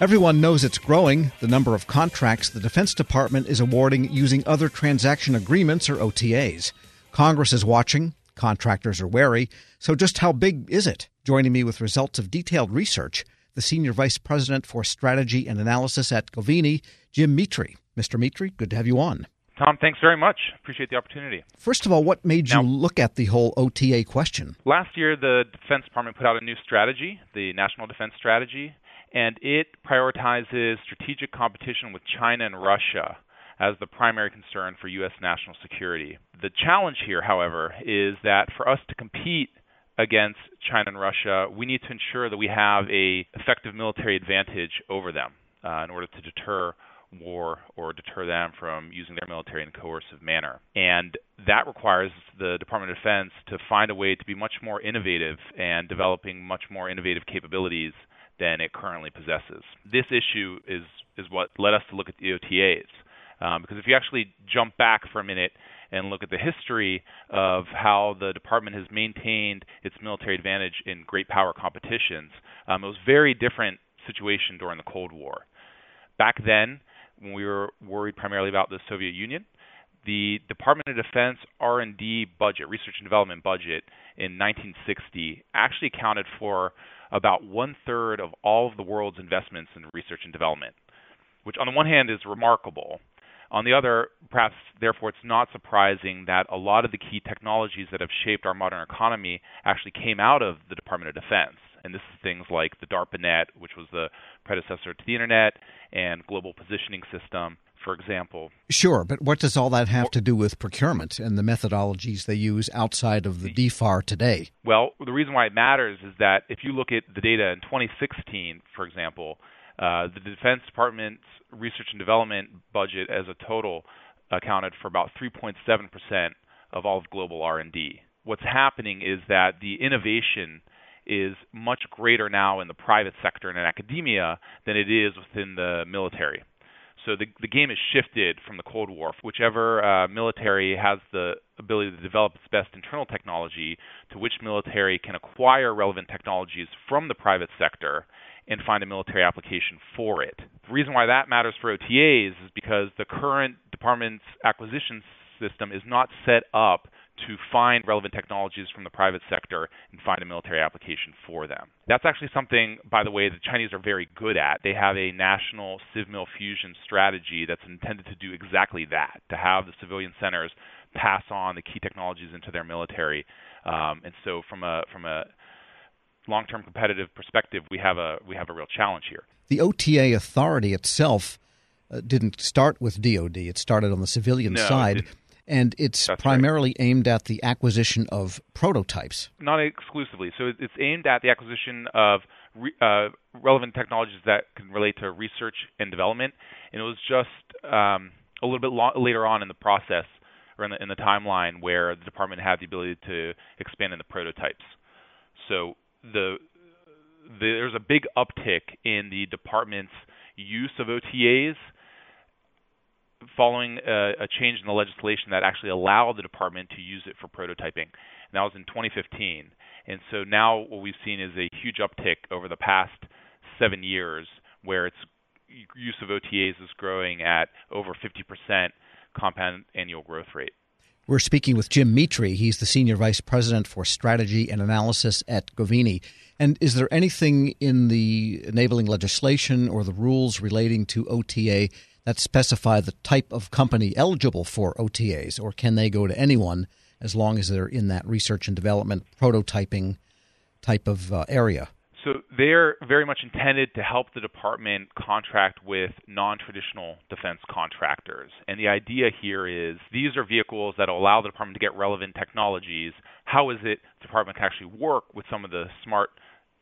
Everyone knows it's growing, the number of contracts the Defense Department is awarding using other transaction agreements or OTAs. Congress is watching, contractors are wary, so just how big is it? Joining me with results of detailed research, the Senior Vice President for Strategy and Analysis at Govini, Jim Mitre. Mr. Mitre, good to have you on. Tom, thanks very much. Appreciate the opportunity. First of all, what made now, you look at the whole OTA question? Last year, the Defense Department put out a new strategy, the National Defense Strategy, and it prioritizes strategic competition with China and Russia as the primary concern for U.S. national security. The challenge here, however, is that for us to compete against China and Russia, we need to ensure that we have a effective military advantage over them uh, in order to deter war or deter them from using their military in a coercive manner. And that requires the Department of Defense to find a way to be much more innovative and developing much more innovative capabilities than it currently possesses. This issue is is what led us to look at the OTAs. Um, because if you actually jump back for a minute and look at the history of how the department has maintained its military advantage in great power competitions, um, it was very different situation during the Cold War. Back then, when we were worried primarily about the Soviet Union, the Department of Defense R&D budget, research and development budget in 1960 actually accounted for about one third of all of the world's investments in research and development, which on the one hand is remarkable. On the other, perhaps therefore, it's not surprising that a lot of the key technologies that have shaped our modern economy actually came out of the Department of Defense. And this is things like the DARPANET, which was the predecessor to the Internet, and Global Positioning System, for example. Sure, but what does all that have to do with procurement and the methodologies they use outside of the DFAR today? Well, the reason why it matters is that if you look at the data in 2016, for example, uh, the Defense Department's research and development budget as a total accounted for about 3.7% of all of global R&D. What's happening is that the innovation is much greater now in the private sector and in academia than it is within the military. So the the game has shifted from the Cold War. Whichever uh, military has the ability to develop its best internal technology, to which military can acquire relevant technologies from the private sector and find a military application for it. The reason why that matters for OTAs is because the current department's acquisition system is not set up to find relevant technologies from the private sector and find a military application for them. That's actually something, by the way, the Chinese are very good at. They have a national civmil fusion strategy that's intended to do exactly that, to have the civilian centers pass on the key technologies into their military. Um, and so, from a from a long-term competitive perspective, we have a we have a real challenge here. The OTA authority itself uh, didn't start with DoD; it started on the civilian no, side and it's That's primarily right. aimed at the acquisition of prototypes. Not exclusively. So it's aimed at the acquisition of re, uh, relevant technologies that can relate to research and development. And it was just um, a little bit lo- later on in the process or in the, in the timeline where the department had the ability to expand in the prototypes. So the, the there's a big uptick in the department's use of OTAs following a, a, change in the legislation that actually allowed the department to use it for prototyping. And that was in 2015. And so now what we've seen is a huge uptick over the past seven years where its use of OTAs is growing at over 50% compound annual growth rate. We're speaking with Jim Mitre. He's the Senior Vice President for Strategy and Analysis at Govini. And is there anything in the enabling legislation or the rules relating to OTA that specify the type of company eligible for OTAs, or can they go to anyone as long as they're in that research and development prototyping type of uh, area? So they're very much intended to help the department contract with non-traditional defense contractors. And the idea here is these are vehicles that allow the department to get relevant technologies. How is it the department can actually work with some of the smart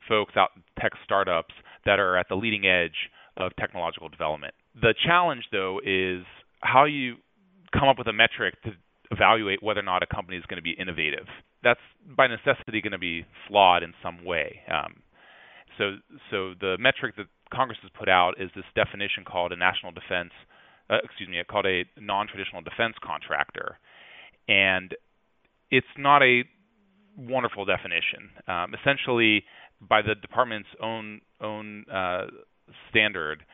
folks out tech startups that are at the leading edge of technological development? The challenge, though, is how you come up with a metric to evaluate whether or not a company is going to be innovative. That's by necessity going to be flawed in some way. Um, so, so the metric that Congress has put out is this definition called a national defense, uh, excuse me, called a non-traditional defense contractor, and it's not a wonderful definition. Um, essentially, by the department's own own uh, standard,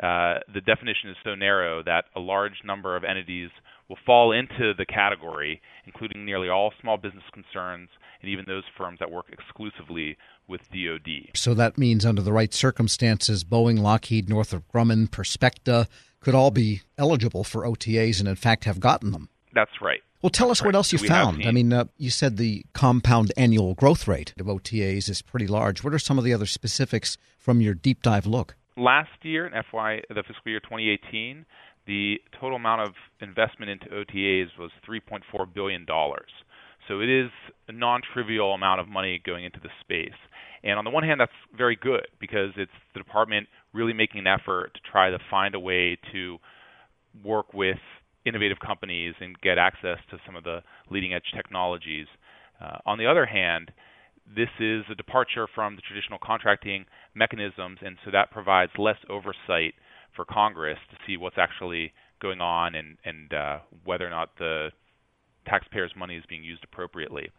uh, the definition is so narrow that a large number of entities will fall into the category, including nearly all small business concerns and even those firms that work exclusively with DoD. So that means, under the right circumstances, Boeing, Lockheed, Northrop Grumman, Perspecta could all be eligible for OTAs and, in fact, have gotten them. That's right. Well, tell That's us right. what else you We found. I mean, uh, you said the compound annual growth rate of OTAs is pretty large. What are some of the other specifics from your deep dive look? Last year, in FY, the fiscal year 2018, the total amount of investment into OTAs was 3.4 billion dollars. So it is a non-trivial amount of money going into the space. And on the one hand, that's very good because it's the department really making an effort to try to find a way to work with innovative companies and get access to some of the leading edge technologies. Uh, on the other hand, this is a departure from the traditional contracting mechanisms, and so that provides less oversight for Congress to see what's actually going on and, and uh, whether or not the taxpayers' money is being used appropriately.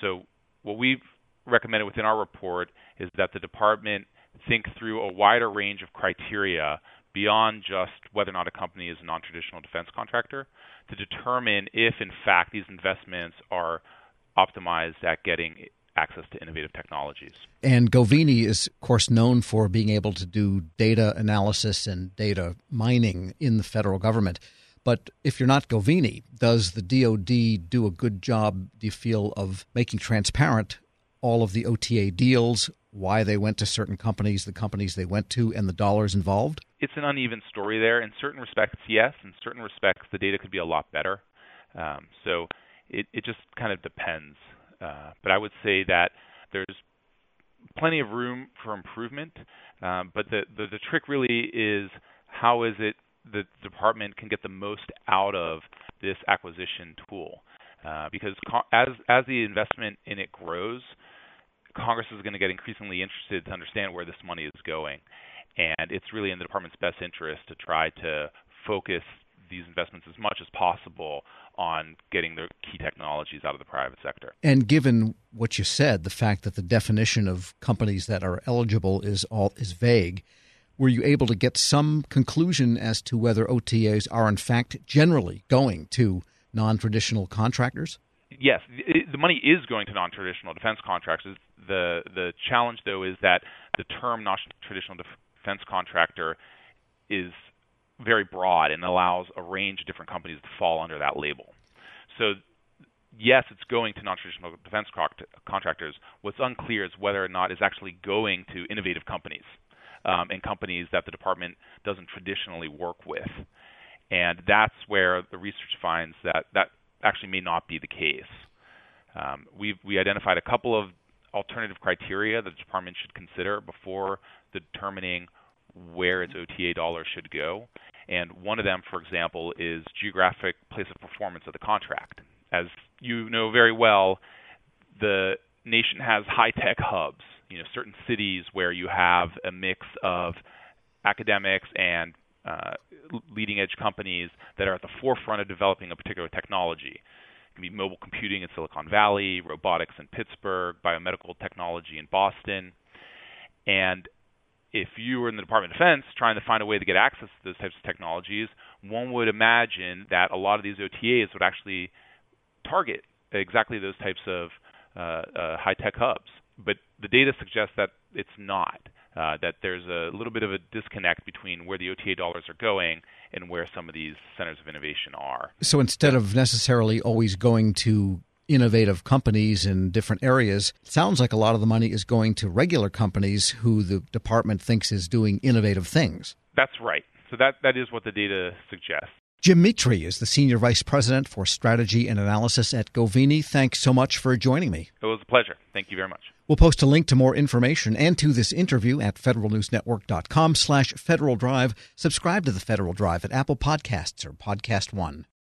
So, what we've recommended within our report is that the department think through a wider range of criteria beyond just whether or not a company is a non traditional defense contractor to determine if, in fact, these investments are optimized at getting access to innovative technologies. And Govini is, of course, known for being able to do data analysis and data mining in the federal government. But if you're not Govini, does the DoD do a good job, do you feel, of making transparent all of the OTA deals, why they went to certain companies, the companies they went to, and the dollars involved? It's an uneven story there. In certain respects, yes. In certain respects, the data could be a lot better. Um, so it, it just kind of depends. Uh, but I would say that there's plenty of room for improvement. Um, but the, the, the trick really is how is it the department can get the most out of this acquisition tool? Uh, because co- as as the investment in it grows, Congress is going to get increasingly interested to understand where this money is going, and it's really in the department's best interest to try to focus these investments as much as possible on getting the key technologies out of the private sector. And given what you said, the fact that the definition of companies that are eligible is all is vague, were you able to get some conclusion as to whether OTAs are in fact generally going to non-traditional contractors? Yes, the money is going to non-traditional defense contractors. The the challenge though is that the term non-traditional defense contractor is very broad and allows a range of different companies to fall under that label. So, yes, it's going to non-traditional defense contractors. What's unclear is whether or not it's actually going to innovative companies um, and companies that the department doesn't traditionally work with. And that's where the research finds that that actually may not be the case. Um, we we identified a couple of alternative criteria that the department should consider before determining where its OTA dollars should go. And one of them, for example, is geographic place of performance of the contract. As you know very well, the nation has high tech hubs, you know, certain cities where you have a mix of academics and uh, leading edge companies that are at the forefront of developing a particular technology. It can be mobile computing in Silicon Valley, robotics in Pittsburgh, biomedical technology in Boston. And if you were in the Department of Defense trying to find a way to get access to those types of technologies, one would imagine that a lot of these OTAs would actually target exactly those types of uh, uh, high tech hubs. But the data suggests that it's not. Uh, that there's a little bit of a disconnect between where the OTA dollars are going and where some of these centers of innovation are. So instead of necessarily always going to innovative companies in different areas, it sounds like a lot of the money is going to regular companies who the department thinks is doing innovative things. That's right. So that, that is what the data suggests. Jim Mitre is the Senior Vice President for Strategy and Analysis at Govini. Thanks so much for joining me. It was a pleasure. Thank you very much. We'll post a link to more information and to this interview at federalnewsnetwork.com slash Federal Drive. Subscribe to the Federal Drive at Apple Podcasts or Podcast One.